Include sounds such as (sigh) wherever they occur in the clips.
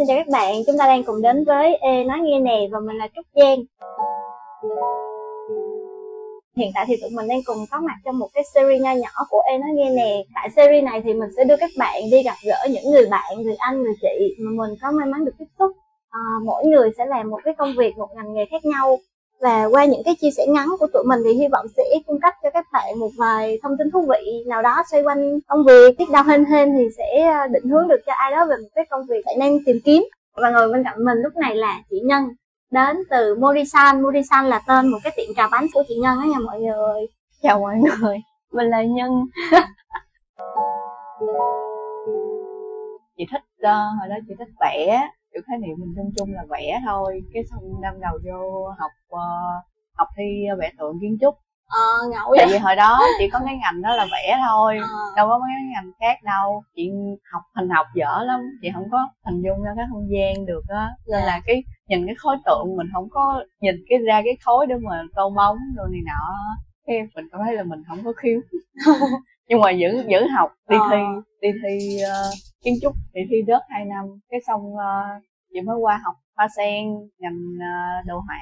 Xin chào các bạn, chúng ta đang cùng đến với Ê Nói Nghe Nè và mình là Trúc Giang. Hiện tại thì tụi mình đang cùng có mặt trong một cái series nho nhỏ của Ê Nói Nghe Nè. Tại series này thì mình sẽ đưa các bạn đi gặp gỡ những người bạn, người anh, người chị mà mình có may mắn được tiếp xúc. À, Mỗi người sẽ làm một cái công việc, một ngành nghề khác nhau và qua những cái chia sẻ ngắn của tụi mình thì hy vọng sẽ cung cấp cho các bạn một vài thông tin thú vị nào đó xoay quanh công việc. Biết đâu hên hên thì sẽ à, định hướng được cho ai đó về một cái công việc bạn đang tìm kiếm. Và ngồi bên cạnh mình lúc này là chị Nhân đến từ Morisan Morisan là tên một cái tiệm trà bánh của chị Nhân á nha mọi người. Chào mọi người mình là Nhân. (laughs) Chị thích uh, hồi đó chị thích vẽ kiểu khái niệm mình chung chung là vẽ thôi cái xong đâm đầu vô học uh, học thi vẽ tượng kiến trúc. Ờ ngẫu tại vì hồi đó chỉ có cái ngành đó là vẽ thôi ờ. đâu có mấy cái ngành khác đâu. Chị học hình học dở lắm chị không có hình dung ra cái không gian được á. Nên Dạ. là cái nhìn cái khối tượng mình không có nhìn cái ra cái khối để mà tô bóng đồ này nọ cái mình cảm thấy là mình không có khiếu. (laughs) Nhưng mà vẫn vẫn học đi Ờ. thi đi thi uh, kiến trúc đi thi rớt hai năm. Cái xong uh, chị mới qua học hoa sen ngành uh, đồ họa.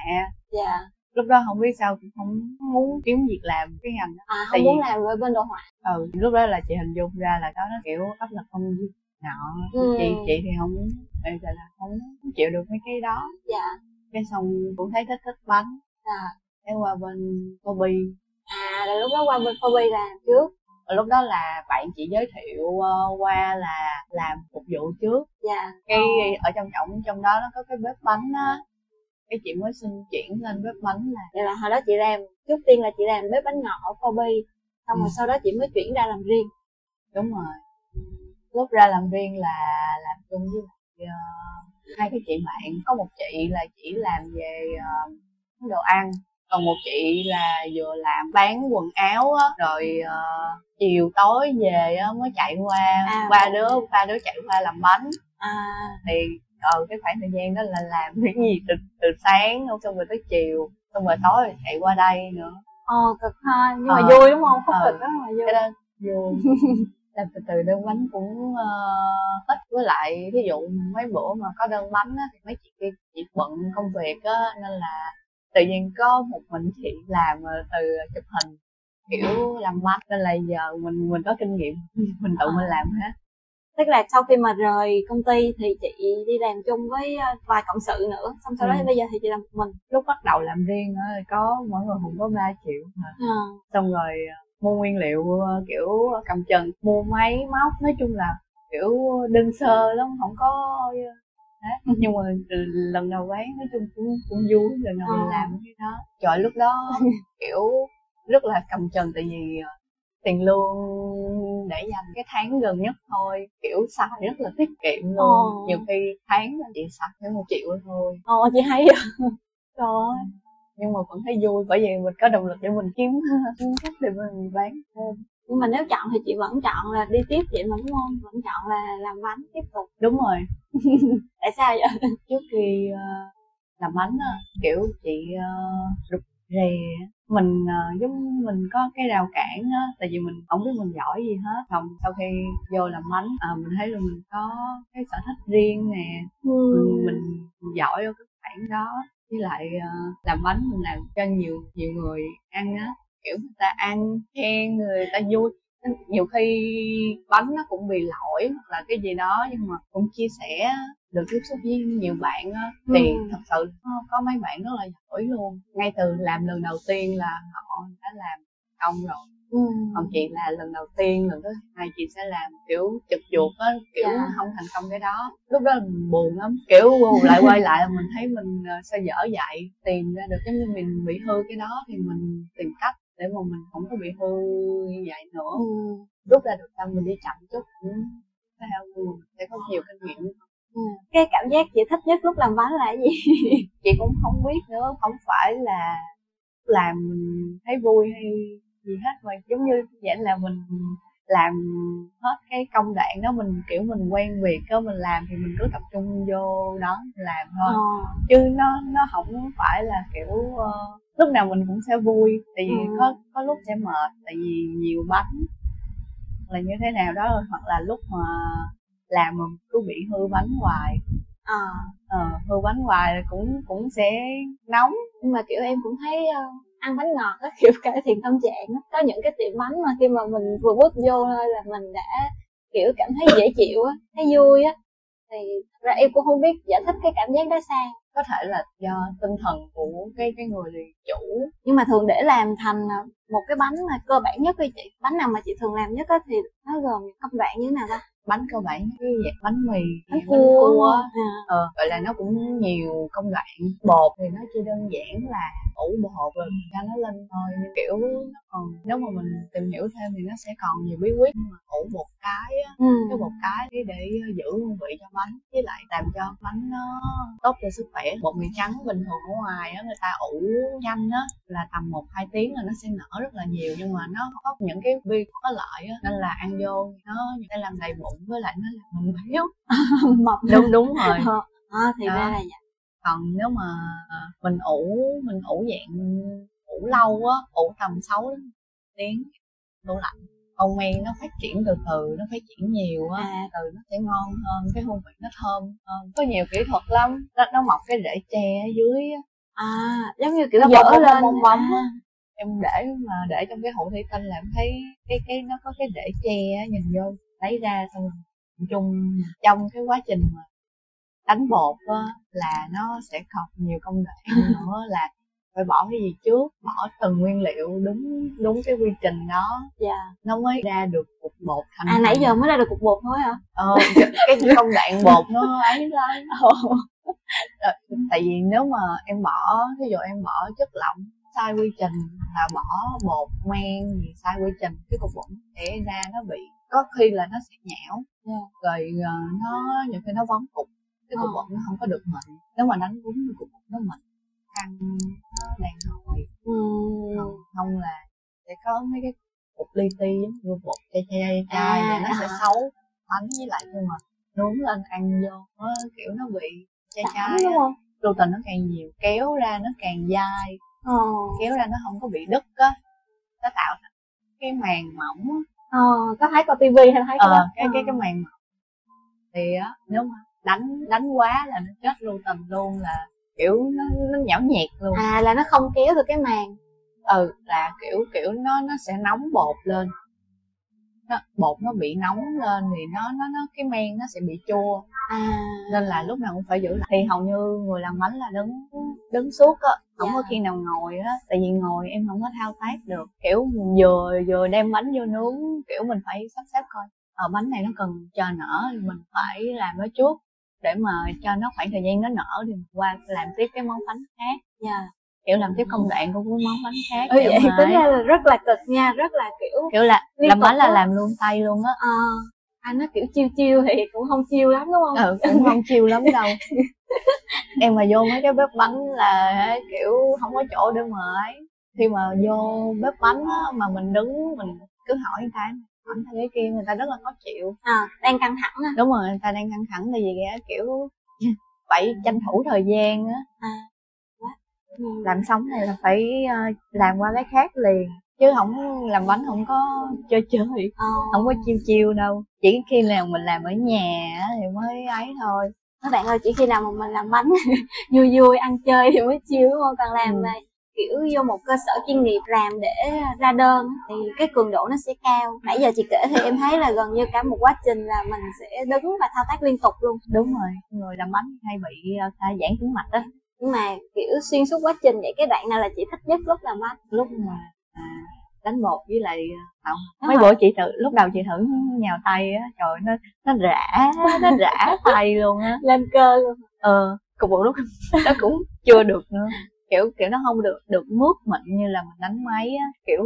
Dạ. Lúc đó không biết sao cũng không muốn kiếm việc làm cái ngành đó. À, Tại không vì- muốn làm ở bên đồ họa. Ừ lúc đó là chị hình dung ra là đó nó kiểu áp lực công việc nọ. Ừ. chị chị thì không bây giờ là không chịu được mấy cái đó. Dạ. Cái xong cũng thấy thích thích bánh. À, cái qua bên Kobe. À là lúc đó qua bên Kobe làm trước Và lúc đó là bạn chị giới thiệu ờ, qua là làm phục vụ trước. Dạ. Cái ở trong trọng trong đó nó có cái bếp bánh á. Cái chị mới xin chuyển lên bếp bánh là Vậy là hồi đó chị làm trước tiên là chị làm bếp bánh ngọt ở Kobe xong rồi Ừ. sau đó chị mới chuyển ra làm riêng. Đúng rồi. Lúc ra làm riêng là làm chung với lại, ờ, hai cái chị bạn. Có một chị là chỉ làm về ờ, đồ ăn còn một chị là vừa làm bán quần áo á rồi ờ, chiều tối về á mới chạy qua À. ba đứa ba đứa chạy qua làm bánh. À. Thì ờ cái khoảng thời gian đó là làm cái gì từ từ sáng xong rồi tới chiều xong rồi tối rồi chạy qua đây nữa. Ờ cực ha nhưng mà Ờ. vui đúng không? Khúc Ờ. cực đó mà vui. Cái đó vui. (laughs) Làm từ từ đơn bánh cũng ờ, ít. Với lại ví dụ mấy bữa mà có đơn bánh á, thì mấy chị kia chị bận công việc á nên là tự nhiên có một mình chị làm ờ, từ chụp hình kiểu làm bánh nên là giờ mình mình có kinh nghiệm (laughs) mình tự mình làm hết. Tức là sau khi mà rời công ty thì chị đi làm chung với ờ, vài cộng sự nữa xong sau đó Ừ. thì bây giờ thì chị làm một mình. Lúc bắt đầu làm riêng có mỗi người hùng có 3 triệu à, xong rồi mua nguyên liệu kiểu cầm chừng mua máy móc nói chung là kiểu đơn sơ lắm không có ờ, thế. nhưng mà lần đầu bán nói chung cũng cũng vui lần đầu mình Ờ. làm cái đó trời lúc đó (laughs) kiểu rất là cầm chừng tại vì ờ, tiền lương để dành cái tháng gần nhất thôi kiểu xài rất là tiết kiệm luôn Ờ. nhiều khi tháng là chị xài tới một triệu thôi ồ chị hay (laughs) trời ơi nhưng mà vẫn thấy vui bởi vì mình có động lực để mình kiếm (laughs) kiếm cách để mình bán thêm nhưng mà nếu chọn thì chị vẫn chọn là đi tiếp vậy mà đúng không? Vẫn chọn là làm bánh tiếp tục. Đúng rồi. (laughs) Tại sao vậy? (laughs) Trước khi ờ, làm bánh á kiểu chị uh, rụt rè mình ờ, giống mình có cái rào cản á tại vì mình không biết mình giỏi gì hết. Xong sau khi vô làm bánh ờ, mình thấy là mình có cái sở thích riêng nè. Mình, mình giỏi ở cái khoảng đó. Với lại ờ, làm bánh mình làm cho nhiều nhiều người ăn á kiểu người ta ăn khen người ta vui nhiều khi bánh nó cũng bị lỗi hoặc là cái gì đó nhưng mà cũng chia sẻ được tiếp xúc với nhiều bạn á thì Ừ. thật sự có, mấy bạn rất là giỏi luôn ngay từ làm lần đầu tiên là họ đã làm công rồi ừ. còn chị là lần đầu tiên lần thứ hai chị sẽ làm kiểu chụp chuột á kiểu Dạ. không thành công cái đó lúc đó mình buồn lắm kiểu lại quay lại là mình thấy mình ờ, sao dở vậy tìm ra được giống như mình bị hư cái đó thì mình tìm cách để mà mình không có bị hư như vậy nữa Ừ. rút ra được xong mình đi chậm chút cũng theo mình sẽ có nhiều kinh nghiệm Ừ. cái cảm giác chị thích nhất lúc làm bánh là cái gì (laughs) chị cũng không biết nữa không phải là làm mình thấy vui hay gì hết mà giống như vậy là mình làm hết cái công đoạn đó mình kiểu mình quen việc á mình làm thì mình cứ tập trung vô đó làm thôi ờ. chứ nó nó không phải là kiểu ờ, lúc nào mình cũng sẽ vui tại vì Ừ. có có lúc sẽ mệt tại vì nhiều bánh là như thế nào đó hoặc là lúc mà làm mà cứ bị hư bánh hoài ờ ờ hư bánh hoài cũng cũng sẽ nóng nhưng mà kiểu em cũng thấy ờ, ăn bánh ngọt á kiểu cải thiện tâm trạng á. Có những cái tiệm bánh mà khi mà mình vừa bước vô thôi là mình đã kiểu cảm thấy dễ chịu á thấy vui á. Thì ra em cũng không biết giải thích cái cảm giác đó sao. Có thể là do tinh thần của cái cái người chủ. Nhưng mà thường để làm thành à, một cái bánh mà cơ bản nhất đi chị bánh nào mà chị thường làm nhất á thì nó gồm những công đoạn như thế nào ta? Bánh cơ bản như vậy bánh mì bánh cua á. à. ờ gọi là nó cũng nhiều công đoạn bột thì nó chỉ đơn giản là ủ bột rồi cho nó lên thôi nhưng kiểu nó còn nếu mà mình tìm hiểu thêm thì nó sẽ còn nhiều bí quyết. Nhưng mà ủ bột cái á ừ. cái bột cái để, để giữ hương vị cho bánh với lại làm cho bánh nó tốt cho sức khỏe. Bột mì trắng bình thường ở ngoài á người ta ủ nhanh á là tầm một hai tiếng là nó sẽ nở rất là nhiều nhưng mà nó có những cái vi có lợi á nên là ăn vô nó sẽ làm đầy bụng với lại nó làm mình béo (laughs) mập đúng đúng rồi. À, thì Đó. ra là vậy còn nếu mà mình ủ mình ủ dạng ủ lâu á ủ tầm 6 đến tiếng tủ lạnh. Con men nó phát triển từ từ nó phát triển nhiều á à. từ nó sẽ ngon hơn cái hương vị nó thơm hơn. Có nhiều kỹ thuật lắm nó, nó mọc cái rễ tre ở dưới á. À giống như kiểu nó dở lên bong à. á. Em để mà để trong cái hũ thủy tinh là em thấy cái cái nó có cái rễ tre á nhìn vô lấy ra xong rồi chung trong cái quá trình mà đánh bột á là nó sẽ còn nhiều công đoạn nữa là phải bỏ cái gì trước bỏ từng nguyên liệu đúng đúng cái quy trình đó. Dạ. Nó mới ra được cục bột thành à nãy giờ mới ra được cục bột thôi hả? Ờ, cái, công đoạn bột nó ấy (laughs) Rồi, tại vì nếu mà em bỏ ví dụ em bỏ chất lỏng sai quy trình là bỏ bột men gì sai quy trình cái cục bột sẽ ra nó bị có khi là nó sẽ nhão. Yeah. rồi ờ, nó nhiều khi nó vón cục cái cục Ờ. bột nó không có được mịn nếu mà đánh đúng thì cục bột nó mịn căng đàn hồi ừ. còn không là sẽ có mấy cái cục li ti giống như bột chai chai chai À, nó sẽ à. xấu bánh với lại nhưng mà nướng lên ăn vô nó kiểu nó bị chai chai đúng không? Protein nó càng nhiều kéo ra nó càng dai. Ờ. Kéo ra nó không có bị đứt á. Nó tạo cái màng mỏng á. ờ có thấy coi tivi hay thấy cái ờ, đó? cái cái cái màng mỏng. Thì á nếu mà đánh đánh quá là nó chết gluten luôn là kiểu nó nó nhão nhẹt luôn. À là nó không kéo được cái màng. Ừ là kiểu kiểu nó nó sẽ nóng bột lên. Nó, bột nó bị nóng lên thì nó nó nó cái men nó sẽ bị chua. À. Nên là lúc nào cũng phải giữ lại. Thì hầu như người làm bánh là đứng đứng suốt á không có Dạ. khi nào ngồi á tại vì ngồi em không có thao tác được. Kiểu vừa vừa đem bánh vô nướng kiểu mình phải sắp xếp coi. Ờ bánh này nó cần chờ nở thì mình phải làm nó trước để mà cho nó khoảng thời gian nó nở thì qua làm tiếp cái món bánh khác. Dạ. Kiểu làm tiếp công đoạn của cái món bánh khác ừ, vậy mà tính ra là rất là cực nha rất là kiểu kiểu là làm bánh là làm luôn tay luôn á. Ờ anh nó kiểu chiêu chiêu thì cũng không chiêu lắm đúng không? Ừ, cũng không chiêu lắm đâu. (laughs) Em mà vô mấy cái bếp bánh là kiểu không có chỗ để mà ấy. Khi mà vô bếp bánh á, mà mình đứng mình cứ hỏi người ta ta cái kia người ta rất là khó chịu. À đang căng thẳng á đúng rồi người ta đang căng thẳng tại vì á, kiểu (laughs) phải tranh thủ thời gian á. Ừ. làm xong này là phải ờ, làm qua cái khác liền chứ không làm bánh không có chơi chơi ờ. không có chiêu chiêu đâu. Chỉ khi nào mình làm ở nhà á thì mới ấy thôi. Các bạn ơi chỉ khi nào mà mình làm bánh (laughs) vui vui ăn chơi thì mới chiêu đúng không? Còn làm Ừ. mà kiểu vô một cơ sở chuyên nghiệp làm để ra đơn thì cái cường độ nó sẽ cao. Nãy giờ chị kể thì em thấy là gần như cả một quá trình là mình sẽ đứng và thao tác liên tục luôn. Đúng rồi người làm bánh hay bị ờ, giãn tĩnh mạch á. Nhưng mà kiểu xuyên suốt quá trình vậy cái đoạn nào là chị thích nhất lúc làm bánh? Lúc mà à, đánh bột với lại ờ, không Đúng mấy rồi. bữa chị thử lúc đầu chị thử nhào tay á trời nó nó rã nó rã (laughs) tay luôn á. Lên cơ luôn. Ờ cục bộ lúc nó cũng chưa được nữa kiểu kiểu nó không được được mướt mịn như là mình đánh máy á kiểu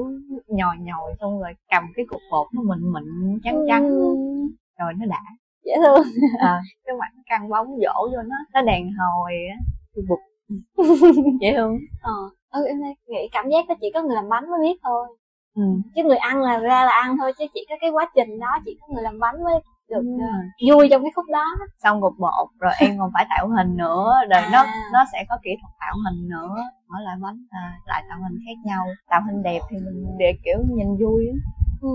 nhồi nhồi xong rồi cầm cái cục bột nó mịn mịn trắng trắng. Ừm, rồi nó đã. Dễ thương. Ờ, cái mặt căng bóng dỗ vô nó nó đàn hồi á. Bụt (laughs) dễ thương. Ờ ừ em nghĩ cảm giác đó chỉ có người làm bánh mới biết thôi. Ừ. chứ người ăn là ra là ăn thôi chứ chỉ có cái quá trình đó chỉ có người làm bánh mới được rồi. vui trong cái khúc đó. Xong gục bột rồi em còn phải tạo hình nữa. Rồi nó À. nó sẽ có kỹ thuật tạo hình nữa. Mở lại bánh à, lại tạo hình khác nhau. Tạo hình đẹp thì mình để kiểu nhìn vui á.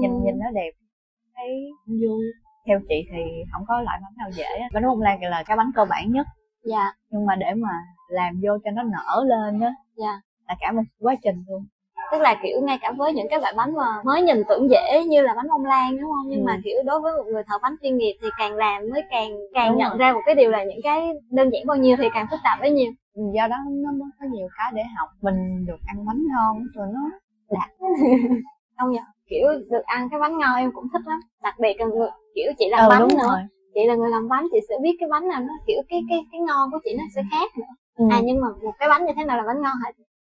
Nhìn Ừ. nhìn nó đẹp. Thấy vui. Theo chị thì không có loại bánh nào dễ á. bánh bông lan là cái bánh cơ bản nhất. Dạ. Nhưng mà để mà làm vô cho nó nở lên á dạ. là cả một quá trình luôn tức là kiểu ngay cả với những cái loại bánh mà mới nhìn tưởng dễ như là bánh bông lan đúng không? Nhưng Ừ. mà kiểu đối với một người thợ bánh chuyên nghiệp thì càng làm mới càng càng Đúng nhận rồi. ra một cái điều là những cái đơn giản bao nhiêu thì càng phức tạp bấy nhiêu. Do đó nó mới có nhiều cái để học mình được ăn bánh ngon rồi nó (laughs) không nhỉ kiểu được ăn cái bánh ngon em cũng thích lắm. Đặc biệt là người kiểu chị làm ừ, bánh nữa. rồi. Chị là người làm bánh chị sẽ biết cái bánh nào nó kiểu cái cái cái ngon của chị nó sẽ khác nữa. Ừ. à nhưng mà một cái bánh như thế nào là bánh ngon hả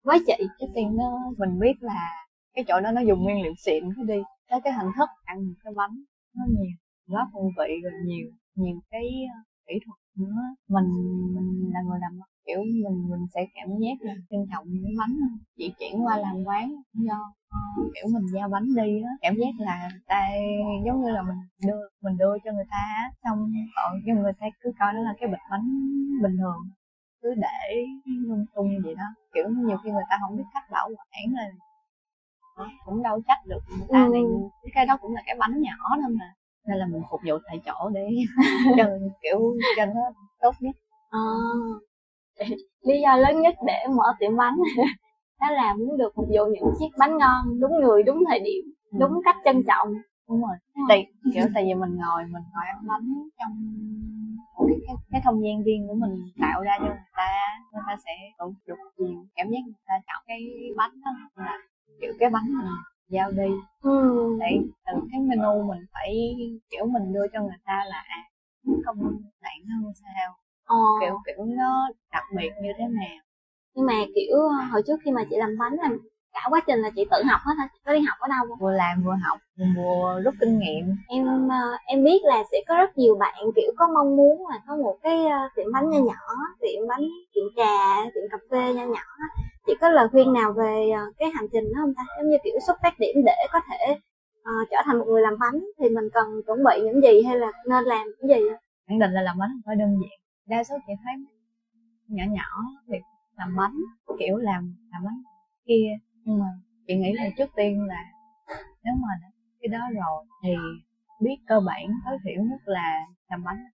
với chị, cái tiền nó mình biết là cái chỗ đó nó dùng nguyên liệu xịn cái đi, tới cái hình thức ăn một cái bánh nó nhiều lớp hương vị rồi nhiều nhiều cái ờ, kỹ thuật nữa. Mình mình là người làm, kiểu, mình mình sẽ cảm giác là trân trọng những cái bánh hơn. Chị chuyển qua làm quán cũng do ờ, kiểu, mình giao bánh đi á, cảm giác là ta, giống như là mình đưa mình đưa cho người ta xong còn nhưng người ta cứ coi nó là cái bịch bánh bình thường cứ để lung tung như vậy đó. Kiểu nhiều khi người ta không biết cách bảo quản là cũng đâu trách được người ta Ừ. này. Cái đó cũng là cái bánh nhỏ thôi mà nên là mình phục vụ tại chỗ để (laughs) cho kiểu cho nó tốt nhất. Ờ, (laughs) lý do lớn nhất để mở tiệm bánh (laughs) đó là muốn được phục vụ những chiếc bánh ngon đúng người đúng thời điểm đúng cách trân trọng đúng rồi. Tại kiểu (laughs) tại vì mình ngồi mình ngồi ăn bánh trong cái, cái cái không gian riêng của mình tạo ra cho người ta người ta sẽ cũng được nhiều cảm giác người ta chọn cái bánh đó là kiểu cái bánh mình giao đi. Ừ. để từ cái menu mình phải kiểu mình đưa cho người ta là à đoạn nó như sao? Ờ, kiểu kiểu nó đặc biệt như thế nào. Nhưng mà kiểu hồi trước khi mà chị làm bánh là cả quá trình là chị tự học hết hả? Chị có đi học ở đâu không? Vừa làm vừa học vừa rút kinh nghiệm. Em ờ, em biết là sẽ có rất nhiều bạn kiểu có mong muốn là có một cái ờ, tiệm bánh nho nhỏ tiệm bánh tiệm trà tiệm cà phê nho nhỏ chị có lời khuyên nào về ờ, cái hành trình đó không ta? Giống như kiểu xuất phát điểm để có thể ờ, trở thành một người làm bánh thì mình cần chuẩn bị những gì hay là nên làm những gì khẳng định là làm bánh không phải đơn giản. Đa số chị thấy nhỏ nhỏ việc làm bánh kiểu làm làm bánh kia nhưng mà chị nghĩ là trước tiên là nếu mà cái đó rồi thì biết cơ bản tối thiểu nhất là làm bánh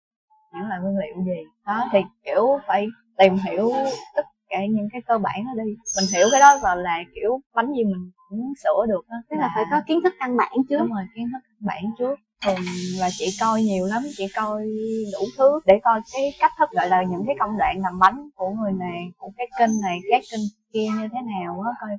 những loại nguyên liệu gì. Đó thì kiểu phải tìm hiểu tất cả những cái cơ bản đó đi. Mình hiểu cái đó rồi là kiểu bánh gì mình cũng sửa được đó tức là phải có kiến thức căn bản trước. Đúng rồi kiến thức căn bản trước. Thường là chị coi nhiều lắm chị coi đủ thứ để coi cái cách thức gọi là những cái công đoạn làm bánh của người này của cái kênh này cái kênh kia như thế nào á coi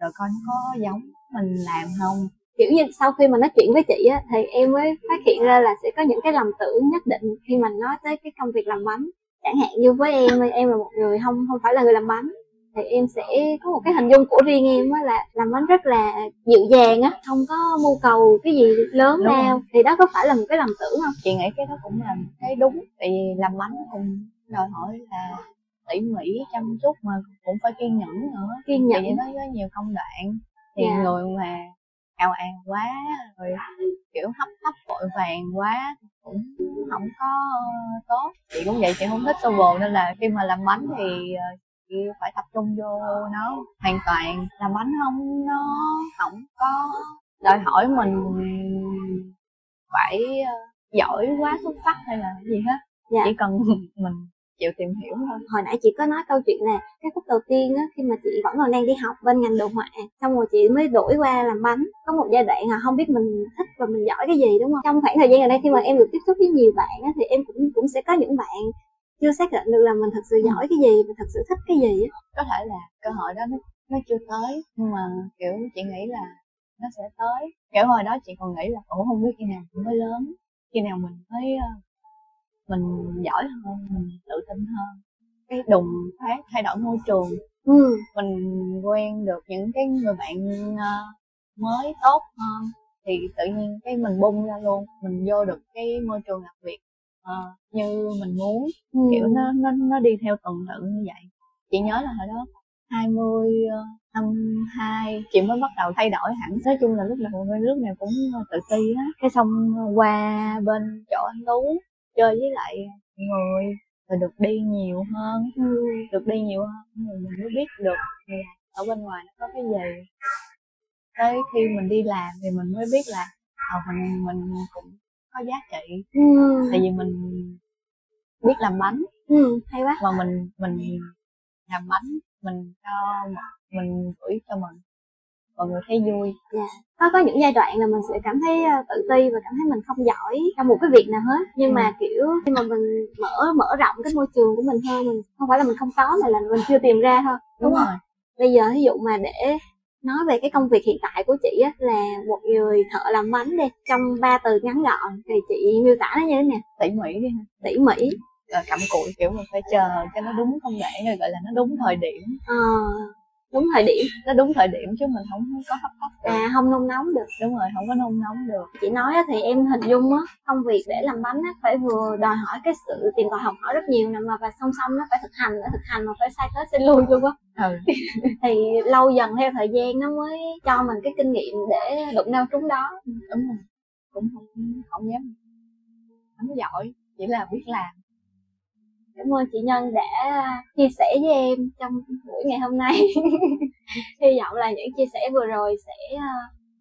rồi coi nó có giống mình làm không? Kiểu như sau khi mà nói chuyện với chị á thì em mới phát hiện ra là sẽ có những cái lầm tưởng nhất định khi mình nói tới cái công việc làm bánh. Chẳng hạn như với em em là một người không không phải là người làm bánh. Thì em sẽ có một cái hình dung của riêng em á là làm bánh rất là dịu dàng á không có mưu cầu cái gì lớn Đúng rồi. lao thì đó có phải là một cái lầm tưởng không? Chị nghĩ cái đó cũng là cái đúng tại vì làm bánh cũng đòi hỏi là tỉ mỉ chăm chút mà cũng phải kiên nhẫn nữa. Kiên nhẫn. vì nó có nhiều công đoạn thì Dạ. người mà ào ào quá rồi kiểu hấp tấp vội vàng quá cũng không có tốt. Chị cũng vậy chị không thích xô bồ nên là khi mà làm bánh thì ờ, chị phải tập trung vô nó hoàn toàn. Làm bánh không nó không có đòi hỏi mình phải ờ, giỏi quá xuất sắc hay là gì hết. Dạ. chỉ cần mình chịu tìm hiểu thôi hồi nãy chị có nói câu chuyện là cái khúc đầu tiên á khi mà chị vẫn còn đang đi học bên ngành đồ họa xong rồi chị mới đổi qua làm bánh. Có một giai đoạn là không biết mình thích và mình giỏi cái gì đúng không? Trong khoảng thời gian gần đây khi mà em được tiếp xúc với nhiều bạn á thì em cũng cũng sẽ có những bạn chưa xác định được là mình thật sự Ừ. giỏi cái gì mình thật sự thích cái gì á. Có thể là cơ hội đó nó, nó chưa tới nhưng mà kiểu chị nghĩ là nó sẽ tới. Kiểu hồi đó chị còn nghĩ là ủa không biết khi nào mình mới lớn khi nào mình mới mình giỏi hơn mình tự tin hơn. Cái đùng phát thay đổi môi trường. Ừ. Mình quen được những cái người bạn ờ, mới tốt hơn thì tự nhiên cái mình bung ra luôn mình vô được cái môi trường làm việc ờ, như mình muốn. Ừ. kiểu nó nó nó đi theo tuần tự như vậy. Chị nhớ là hồi đó 20 ờ, năm hai chị mới bắt đầu thay đổi hẳn. Nói chung là lúc nào lúc nào cũng tự ti á cái xong qua bên chỗ anh tú chơi với lại người rồi được đi nhiều hơn. Ừ. được đi nhiều hơn rồi mình mới biết được ở bên ngoài nó có cái gì. Tới khi mình đi làm thì mình mới biết là ờ mình mình cũng có giá trị. Ừ. tại vì mình biết làm bánh. Ừ. Hay quá. Mà mình mình làm bánh mình cho mình gửi cho mình mọi người thấy vui. Dạ. Có có những giai đoạn là mình sẽ cảm thấy ờ, tự ti và cảm thấy mình không giỏi trong một cái việc nào hết. Nhưng Ừ. mà kiểu khi mà mình mở mở rộng cái môi trường của mình hơn mình không phải là mình không có mà là mình chưa tìm ra thôi đúng, không? rồi. Bây giờ ví dụ mà để nói về cái công việc hiện tại của chị á là một người thợ làm bánh đi trong ba từ ngắn gọn thì chị miêu tả nó như thế nào? Tỉ mỉ đi ha tỉ mỉ. Rồi cặm cụi kiểu mình phải chờ cho nó đúng công nghệ rồi gọi là nó đúng thời điểm. Ờ, đúng thời điểm. Nó đúng thời điểm chứ mình không có hấp tấp à không nung nóng được. Đúng rồi không có nung nóng được. Chị nói á, thì em hình dung á công việc để làm bánh á phải vừa đòi hỏi cái sự tìm tòi học hỏi rất nhiều nè mà và song song nó phải thực hành nữa thực hành mà phải sai tới sai lui luôn á. Ừ. (laughs) Thì lâu dần theo thời gian nó mới cho mình cái kinh nghiệm để đụng đâu trúng đó. Đúng rồi. Cũng không không dám. Không giỏi chỉ là biết làm cảm ơn chị Nhân đã à, chia sẻ với em trong buổi ngày hôm nay. (laughs) Hy vọng là những chia sẻ vừa rồi sẽ à,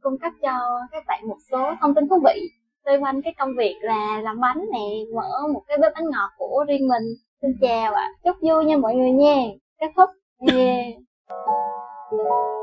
cung cấp cho các bạn một số thông tin thú vị. Xoay quanh cái công việc là làm bánh nè, mở một cái bếp bánh ngọt của riêng mình. Xin chào ạ. Chúc vui nha mọi người nha. Kết thúc. Yeah.